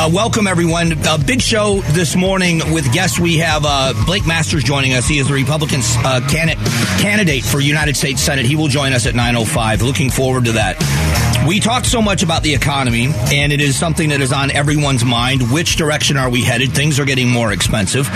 Uh, welcome, everyone. A big show this morning with guests. We have uh, Blake Masters joining us. He is the Republican uh, candidate for United States Senate. He will join us at 9.05. Looking forward to that. We talked so much about the economy, and it is something that is on everyone's mind. Which direction are we headed? Things are getting more expensive.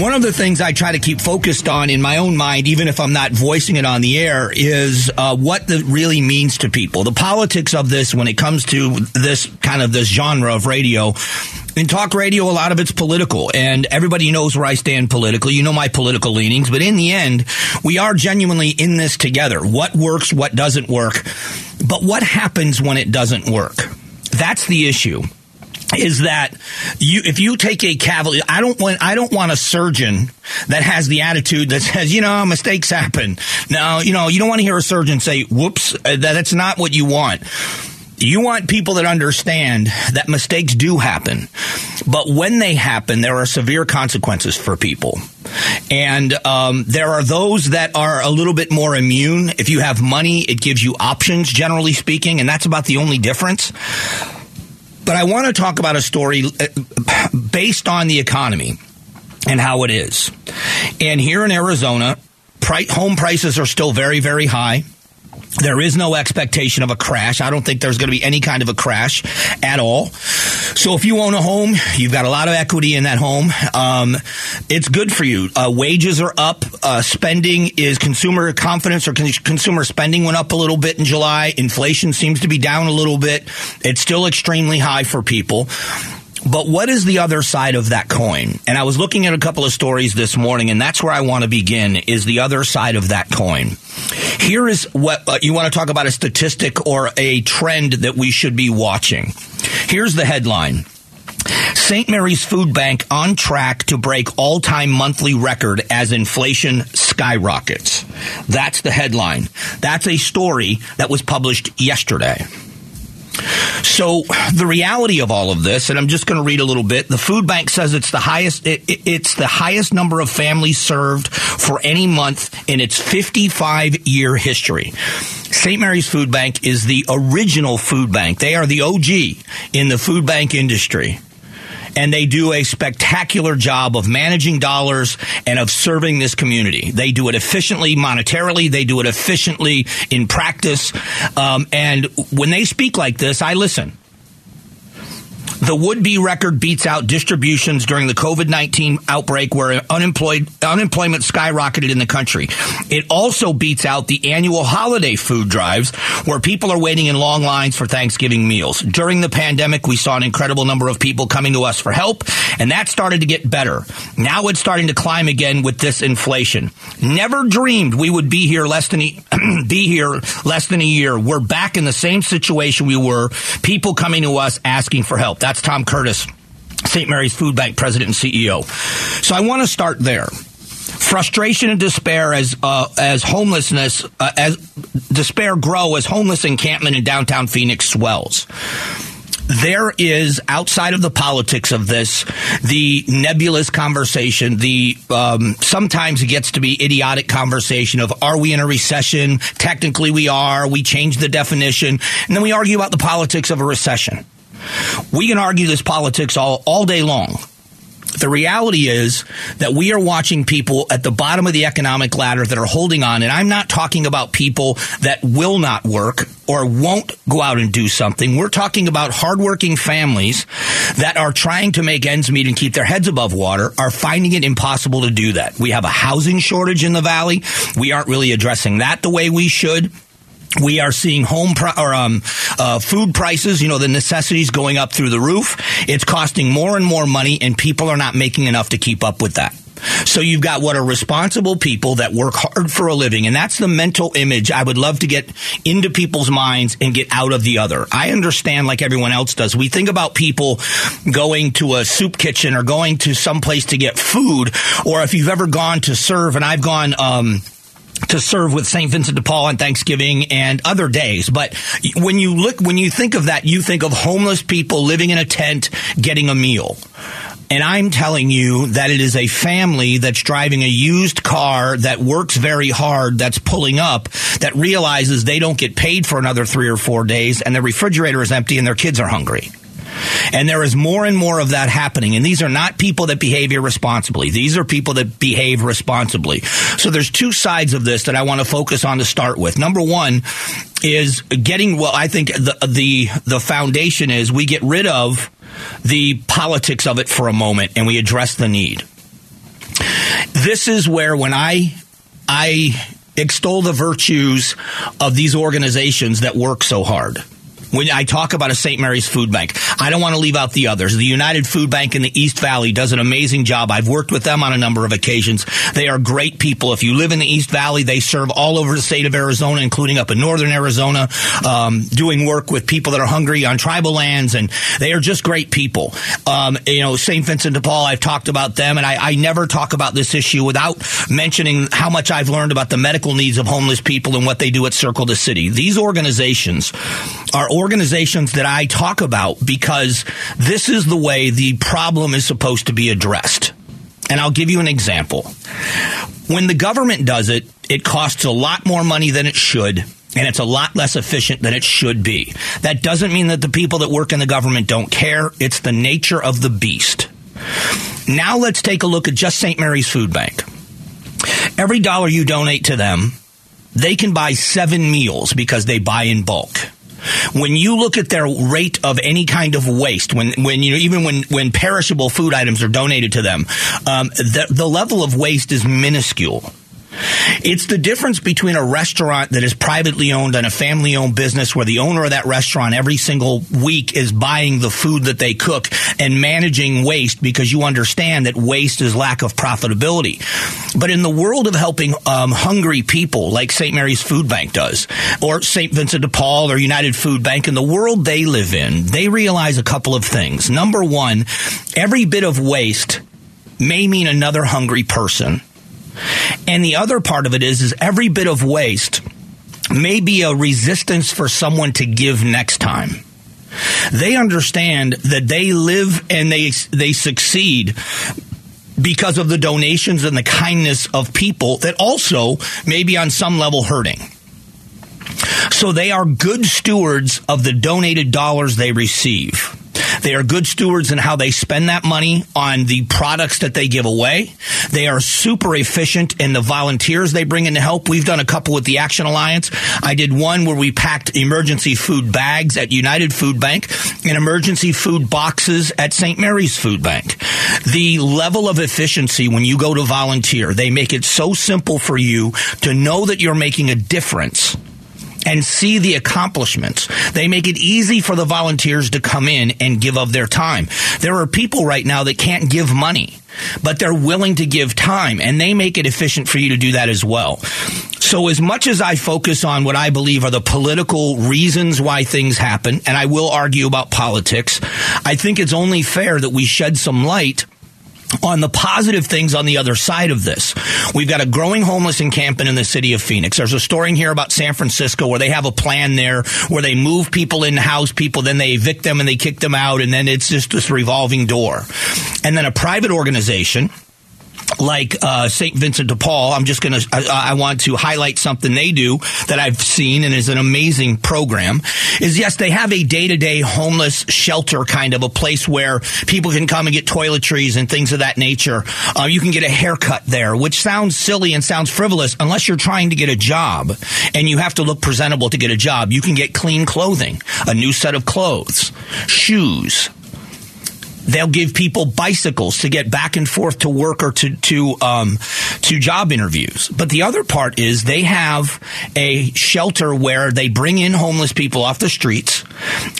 One of the things I try to keep focused on in my own mind, even if I'm not voicing it on the air, is uh, what that really means to people. The politics of this when it comes to this kind of this genre of radio. In talk radio, a lot of it's political, and everybody knows where I stand politically. You know my political leanings, but in the end, we are genuinely in this together. What works, what doesn't work, but what happens when it doesn't work? That's the issue is that you if you take a cavalier I don't want I don't want a surgeon that has the attitude that says you know mistakes happen. Now you know you don't want to hear a surgeon say whoops uh, that's not what you want. You want people that understand that mistakes do happen, but when they happen, there are severe consequences for people. And um, there are those that are a little bit more immune. If you have money, it gives you options, generally speaking, and that's about the only difference. But I want to talk about a story uh, based on the economy and how it is. And here in Arizona, home prices are still very, very high. There is no expectation of a crash. I don't think there's going to be any kind of a crash at all. So if you own a home, you've got a lot of equity in that home. Um, it's good for you. Uh, wages are up. Uh, spending is consumer confidence or con- consumer spending went up a little bit in July. Inflation seems to be down a little bit. It's still extremely high for people. But what is the other side of that coin? And I was looking at a couple of stories this morning, and that's where I want to begin is the other side of that coin. Here is what uh, you want to talk about a statistic or a trend that we should be watching. Here's the headline. St. Mary's Food Bank on track to break all time monthly record as inflation skyrockets. That's the headline. That's a story that was published yesterday. So the reality of all of this, and I'm just going to read a little bit. The food bank says it's the highest. It, it's the highest number of families served for any month in its 55 year history. St. Mary's Food Bank is the original food bank. They are the OG in the food bank industry and they do a spectacular job of managing dollars and of serving this community. They do it efficiently monetarily, they do it efficiently in practice. Um, and when they speak like this, I listen. The would-be record beats out distributions during the COVID-19 outbreak where unemployed, unemployment skyrocketed in the country. It also beats out the annual holiday food drives where people are waiting in long lines for Thanksgiving meals. During the pandemic, we saw an incredible number of people coming to us for help, and that started to get better. Now it's starting to climb again with this inflation. Never dreamed we would be here less than a, be here less than a year. We're back in the same situation we were. People coming to us asking for help. Tom Kertis, St. Mary's Food Bank president and CEO. So I want to start there. Frustration and despair as uh, as homelessness uh, as despair grow as homeless encampment in downtown Phoenix swells there is outside of the politics of this the nebulous conversation the um, sometimes it gets to be idiotic conversation of are we in a recession technically we are we change the definition and then we argue about the politics of a recession we can argue this politics all, all day long. The reality is that we are watching people at the bottom of the economic ladder that are holding on. And I'm not talking about people that will not work or won't go out and do something. We're talking about hardworking families that are trying to make ends meet and keep their heads above water are finding it impossible to do that. We have a housing shortage in the valley. We aren't really addressing that the way we should we are seeing home or um, uh, food prices, you know, the necessities going up through the roof. It's costing more and more money, and people are not making enough to keep up with that. So you've got what are responsible people that work hard for a living. And that's the mental image I would love to get into people's minds and get out of the other. I understand like everyone else does. We think about people going to a soup kitchen or going to some place to get food, or if you've ever gone to serve, and I've gone, um, to serve with St. Vincent de Paul on Thanksgiving and other days. But when you look, when you think of that, you think of homeless people living in a tent getting a meal. And I'm telling you that it is a family that's driving a used car that works very hard, that's pulling up, that realizes they don't get paid for another three or four days, and their refrigerator is empty and their kids are hungry. And there is more and more of that happening. And these are not people that behave irresponsibly. These are people that behave responsibly. So there's two sides of this that I want to focus on to start with. Number one is getting, well, I think the, the, the foundation is we get rid of the politics of it for a moment and we address the need. This is where when I, I extol the virtues of these organizations that work so hard when I talk about a St. Mary's Food Bank. I don't want to leave out the others. The United Food Bank in the East Valley does an amazing job. I've worked with them on a number of occasions. They are great people. If you live in the East Valley, they serve all over the state of Arizona, including up in northern Arizona, um, doing work with people that are hungry on tribal lands, and they are just great people. Um, you know, St. Vincent de Paul, I've talked about them, and I, I never talk about this issue without mentioning how much I've learned about the medical needs of homeless people and what they do at Circle the City. These organizations are organizations that I talk about because this is the way the problem is supposed to be addressed. And I'll give you an example. When the government does it, it costs a lot more money than it should and it's a lot less efficient than it should be. That doesn't mean that the people that work in the government don't care. It's the nature of the beast. Now let's take a look at just St. Mary's Food Bank. Every dollar you donate to them, they can buy seven meals because they buy in bulk. When you look at their rate of any kind of waste, when, when you know, even when, when perishable food items are donated to them, um, the, the level of waste is minuscule. It's the difference between a restaurant that is privately owned and a family owned business where the owner of that restaurant every single week is buying the food that they cook and managing waste because you understand that waste is lack of profitability. But in the world of helping um, hungry people like St. Mary's Food Bank does, or St. Vincent de Paul or United Food Bank, in the world they live in, they realize a couple of things. Number one, every bit of waste may mean another hungry person. And the other part of it is, is every bit of waste may be a resistance for someone to give next time. They understand that they live and they they succeed because of the donations and the kindness of people that also may be on some level hurting. So they are good stewards of the donated dollars they receive. They are good stewards in how they spend that money on the products that they give away. They are super efficient in the volunteers they bring in to help. We've done a couple with the Action Alliance. I did one where we packed emergency food bags at United Food Bank and emergency food boxes at St. Mary's Food Bank. The level of efficiency when you go to volunteer, they make it so simple for you to know that you're making a difference and see the accomplishments. They make it easy for the volunteers to come in and give of their time. There are people right now that can't give money, but they're willing to give time and they make it efficient for you to do that as well. So as much as I focus on what I believe are the political reasons why things happen, and I will argue about politics, I think it's only fair that we shed some light on the positive things on the other side of this. We've got a growing homeless encampment in the city of Phoenix. There's a story in here about San Francisco where they have a plan there where they move people in, house people, then they evict them and they kick them out, and then it's just this revolving door. And then a private organization like uh, St. Vincent de Paul, I'm just going to, I want to highlight something they do that I've seen and is an amazing program. Is yes, they have a day to day homeless shelter kind of a place where people can come and get toiletries and things of that nature. Uh, you can get a haircut there, which sounds silly and sounds frivolous unless you're trying to get a job and you have to look presentable to get a job. You can get clean clothing, a new set of clothes, shoes, They'll give people bicycles to get back and forth to work or to to um, to job interviews. But the other part is they have a shelter where they bring in homeless people off the streets,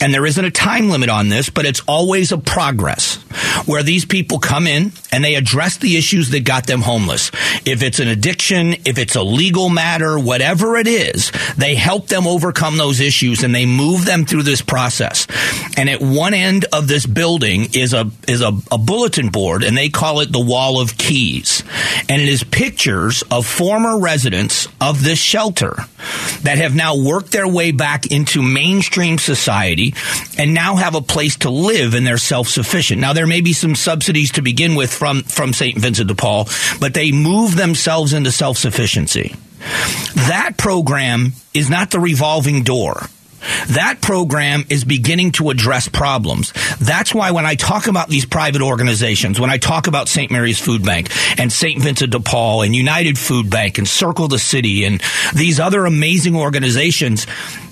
and there isn't a time limit on this, but it's always a progress where these people come in and they address the issues that got them homeless. If it's an addiction, if it's a legal matter, whatever it is, they help them overcome those issues and they move them through this process. And at one end of this building is a is a, a bulletin board and they call it the wall of keys. And it is pictures of former residents of this shelter that have now worked their way back into mainstream society and now have a place to live and they're self-sufficient. Now there may be some subsidies to begin with from, from St. Vincent de Paul, but they move themselves into self-sufficiency. That program is not the revolving door. That program is beginning to address problems. That's why when I talk about these private organizations, when I talk about St. Mary's Food Bank and St. Vincent de Paul and United Food Bank and Circle the City and these other amazing organizations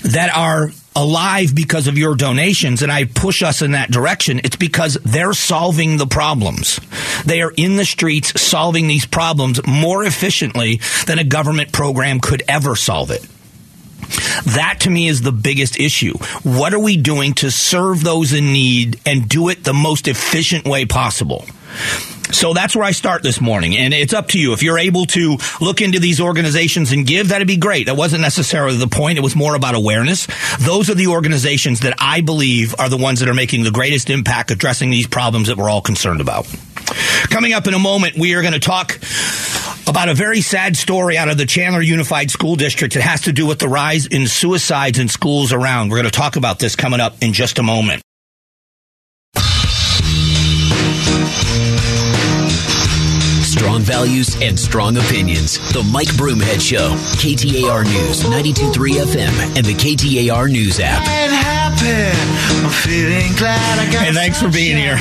that are alive because of your donations and I push us in that direction, it's because they're solving the problems. They are in the streets solving these problems more efficiently than a government program could ever solve it. That to me is the biggest issue. What are we doing to serve those in need and do it the most efficient way possible? So that's where I start this morning. And it's up to you. If you're able to look into these organizations and give, that'd be great. That wasn't necessarily the point. It was more about awareness. Those are the organizations that I believe are the ones that are making the greatest impact addressing these problems that we're all concerned about. Coming up in a moment, we are going to talk about a very sad story out of the Chandler Unified School District. It has to do with the rise in suicides in schools around. We're going to talk about this coming up in just a moment. Strong values and strong opinions. The Mike Broomhead Show. KTAR News, 923 FM, and the KTAR News app. Hey, thanks for being here.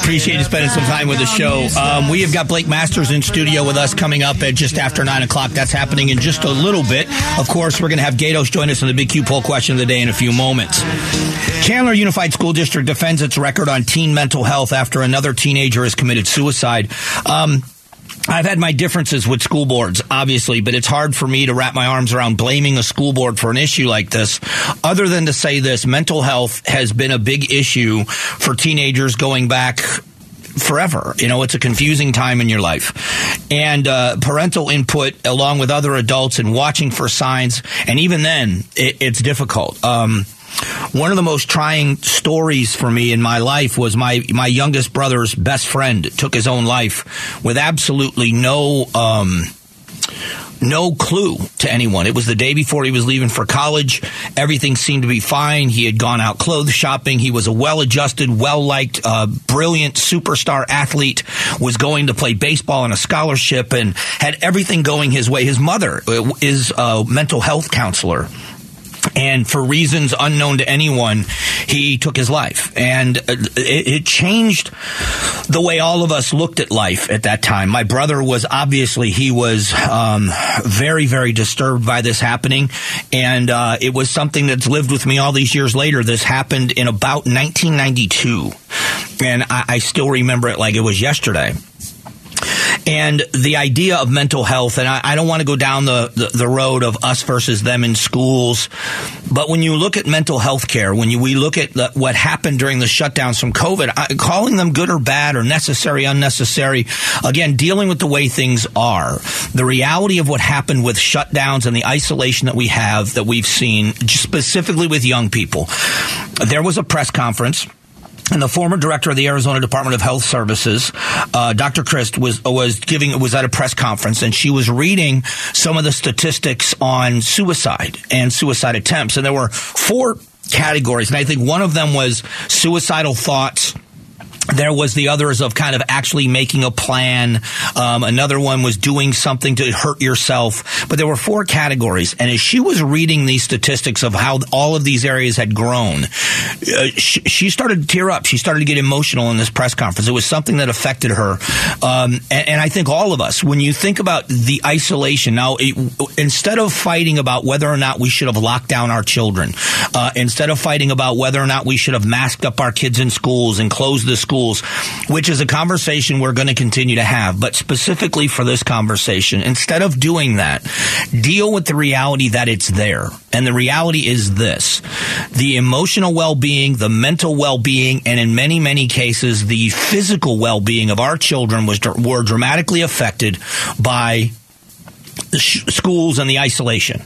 Appreciate you spending some time with the show. Um, we have got Blake Masters in studio with us coming up at just after 9 o'clock. That's happening in just a little bit. Of course, we're going to have Gatos join us on the Big Q poll question of the day in a few moments. Chandler Unified School District defends its record on teen mental health after another teenager has committed suicide. Um, I've had my differences with school boards, obviously, but it's hard for me to wrap my arms around blaming a school board for an issue like this, other than to say this mental health has been a big issue for teenagers going back forever. You know, it's a confusing time in your life. And uh, parental input, along with other adults, and watching for signs, and even then, it, it's difficult. Um, one of the most trying stories for me in my life was my my youngest brother's best friend took his own life with absolutely no um, no clue to anyone. It was the day before he was leaving for college. Everything seemed to be fine. He had gone out clothes shopping. He was a well adjusted, well liked, uh, brilliant superstar athlete, was going to play baseball on a scholarship and had everything going his way. His mother uh, is a mental health counselor and for reasons unknown to anyone, he took his life. And it, it, changed the way all of us looked at life at that time. My brother was obviously, he was um, very, very disturbed by this happening. And uh, it was something that's lived with me all these years later. This happened in about 1992. And I, I still remember it like it was yesterday and the idea of mental health. And I, I don't want to go down the, the, the, road of us versus them in schools, but when you look at mental health care, when you, we look at the, what happened during the shutdowns from COVID, I, calling them good or bad or necessary, unnecessary, again, dealing with the way things are, the reality of what happened with shutdowns and the isolation that we have that we've seen, specifically with young people. There was a press conference and the former director of the Arizona Department of Health Services, uh, Dr. Christ, was was giving was at a press conference, and she was reading some of the statistics on suicide and suicide attempts, and there were four categories, and I think one of them was suicidal thoughts there was the others of kind of actually making a plan. Um, another one was doing something to hurt yourself. But there were four categories. And as she was reading these statistics of how all of these areas had grown, uh, she, she, started to tear up. She started to get emotional in this press conference. It was something that affected her. Um, and, and, I think all of us, when you think about the isolation, now, it, instead of fighting about whether or not we should have locked down our children, uh, instead of fighting about whether or not we should have masked up our kids in schools and closed the schools, schools, which is a conversation we're going to continue to have. But specifically for this conversation, instead of doing that, deal with the reality that it's there. And the reality is this the emotional well being, the mental well being, and in many, many cases, the physical well being of our children was, were dramatically affected by the sh- schools and the isolation.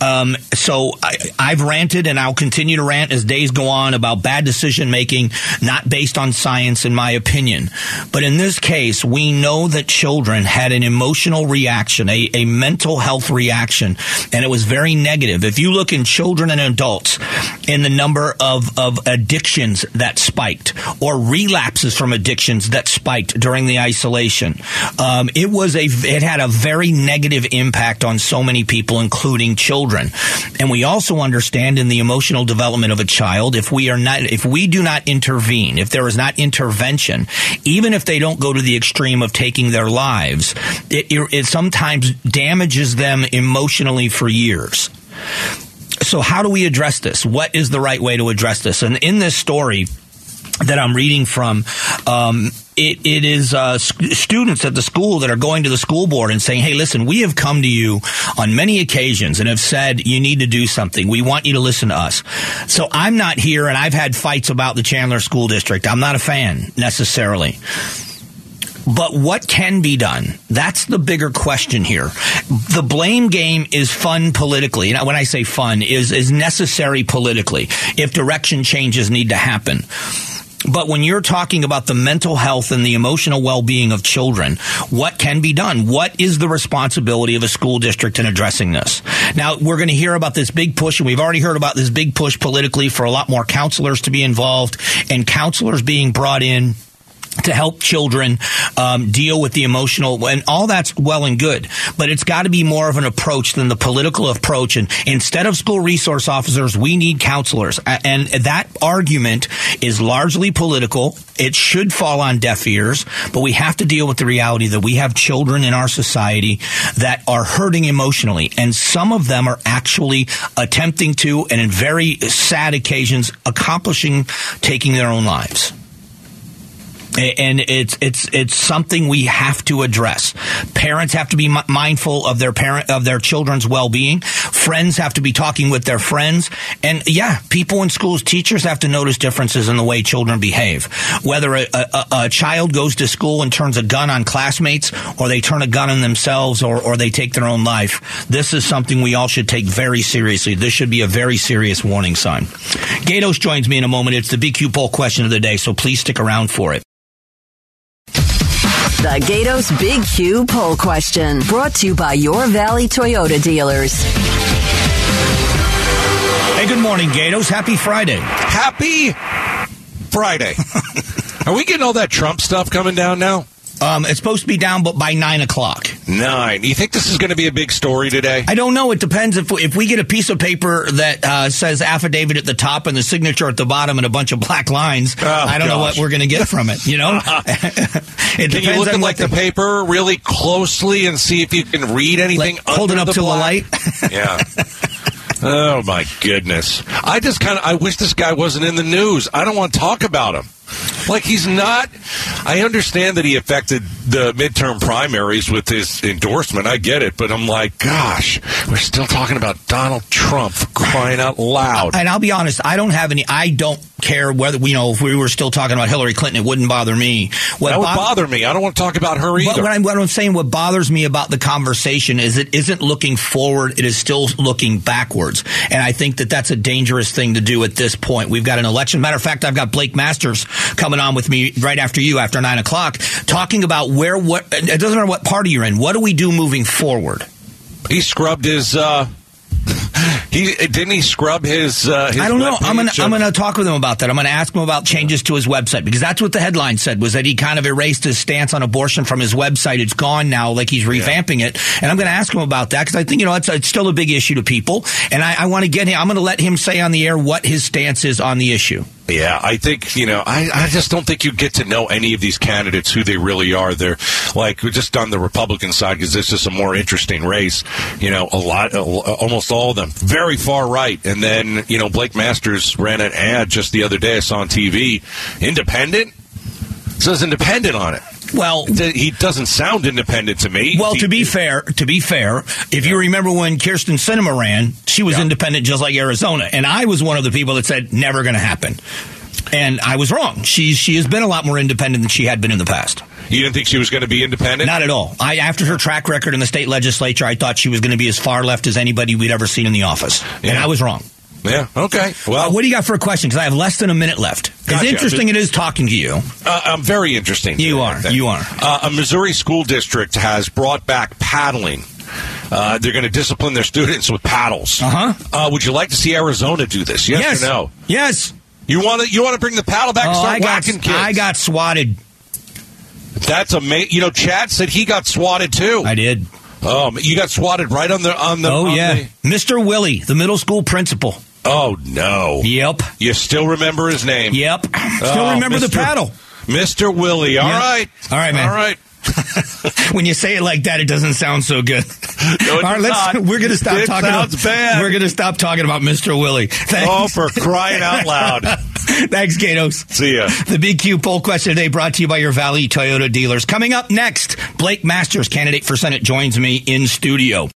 Um, so I, have ranted and I'll continue to rant as days go on about bad decision making, not based on science, in my opinion. But in this case, we know that children had an emotional reaction, a, a mental health reaction, and it was very negative. If you look in children and adults in the number of, of addictions that spiked or relapses from addictions that spiked during the isolation, um, it was a, it had a very negative impact on so many people, including children. And we also understand in the emotional development of a child, if we are not, if we do not intervene, if there is not intervention, even if they don't go to the extreme of taking their lives, it, it sometimes damages them emotionally for years. So how do we address this? What is the right way to address this? And in this story, that I'm reading from, um, it, it is uh, students at the school that are going to the school board and saying, "Hey, listen, we have come to you on many occasions and have said you need to do something. We want you to listen to us." So I'm not here, and I've had fights about the Chandler School District. I'm not a fan necessarily. But what can be done? That's the bigger question here. The blame game is fun politically. Now, when I say fun, is is necessary politically if direction changes need to happen. But when you're talking about the mental health and the emotional well-being of children, what can be done? What is the responsibility of a school district in addressing this? Now, we're going to hear about this big push, and we've already heard about this big push politically for a lot more counselors to be involved and counselors being brought in to help children um, deal with the emotional and all that's well and good but it's got to be more of an approach than the political approach and instead of school resource officers we need counselors and that argument is largely political. It should fall on deaf ears but we have to deal with the reality that we have children in our society that are hurting emotionally and some of them are actually attempting to and in very sad occasions accomplishing taking their own lives and it's it's it's something we have to address. Parents have to be m- mindful of their parent of their children's well being. Friends have to be talking with their friends, and yeah, people in schools, teachers have to notice differences in the way children behave. Whether a, a, a child goes to school and turns a gun on classmates, or they turn a gun on themselves, or or they take their own life, this is something we all should take very seriously. This should be a very serious warning sign. Gatos joins me in a moment. It's the BQ poll question of the day, so please stick around for it. The Gatos Big Q poll question brought to you by your Valley Toyota dealers. Hey, good morning, Gatos. Happy Friday. Happy Friday. Are we getting all that Trump stuff coming down now? Um, it's supposed to be down, but by nine o'clock. Nine. You think this is going to be a big story today? I don't know. It depends. If if we get a piece of paper that uh, says affidavit at the top and the signature at the bottom and a bunch of black lines, oh, I don't gosh. know what we're going to get from it. You know, it can you look at like the, the, paper really closely and see if you can read anything? Like, hold it up to black? the light. yeah. Oh my goodness! I just kind of I wish this guy wasn't in the news. I don't want to talk about him. Like he's not. I understand that he affected the midterm primaries with his endorsement. I get it, but I'm like, gosh, we're still talking about Donald Trump crying out loud. And I'll be honest, I don't have any. I don't care whether you know if we were still talking about Hillary Clinton. It wouldn't bother me. What that would bo- bother me. I don't want to talk about her either. What I'm, what I'm saying, what bothers me about the conversation is it isn't looking forward. It is still looking backwards, and I think that that's a dangerous thing to do at this point. We've got an election. Matter of fact, I've got Blake Masters coming on with me right after you, after nine o'clock, talking about where what. It doesn't matter what party you're in. What do we do moving forward? He scrubbed his. Uh he didn't he scrub his. Uh, his I don't know. I'm gonna I'm gonna talk with him about that. I'm gonna ask him about changes to his website because that's what the headline said was that he kind of erased his stance on abortion from his website. It's gone now, like he's revamping yeah. it. And I'm gonna ask him about that because I think you know it's, it's still a big issue to people, and I, I want to get him. I'm gonna let him say on the air what his stance is on the issue. Yeah, I think, you know, I, I just don't think you get to know any of these candidates who they really are. They're like just on the Republican side because this is a more interesting race. You know, a lot, almost all of them very far right. And then, you know, Blake Masters ran an ad just the other day I saw on TV. Independent? It says independent on it. Well, he doesn't sound independent to me. Well, he, to be fair, to be fair, if you remember when Kyrsten Sinema ran, she was yeah. independent just like Arizona, and I was one of the people that said never going to happen. And I was wrong. She she has been a lot more independent than she had been in the past. You didn't think she was going to be independent? Not at all. I after her track record in the state legislature, I thought she was going to be as far left as anybody we'd ever seen in the office, yeah. and I was wrong. Yeah. Okay. Well, uh, what do you got for a question? Because I have less than a minute left. Gotcha. As interesting it is talking to you. Uh, I'm very interesting. You are. You are. Uh, a Missouri school district has brought back paddling. Uh, they're going to discipline their students with paddles. Uh-huh. Uh, would you like to see Arizona do this? Yes, yes. or no? Yes. You want to you want to bring the paddle back? Oh, and start I got, whacking kids. I got swatted. That's amazing. You know, Chad said he got swatted too. I did. Oh, you got swatted right on the on the. Oh on yeah, the- Mr. Willie, the middle school principal. Oh no. Yep, You still remember his name? yep. Oh, still Oh, remember the paddle. Mr. Willie. All Yeah. right. All right, man. All right. when you say it like that, it doesn't sound so good. No, All it right, does let's. not. We're going to stop It talking. sounds about, bad. We're going to stop talking about Mr. Willie. Thanks. Oh, for crying out loud. Thanks, Gatos. See ya. The BQ poll question today brought to you by your Valley Toyota dealers. Coming up next, Blake Masters, candidate for Senate, joins me in studio.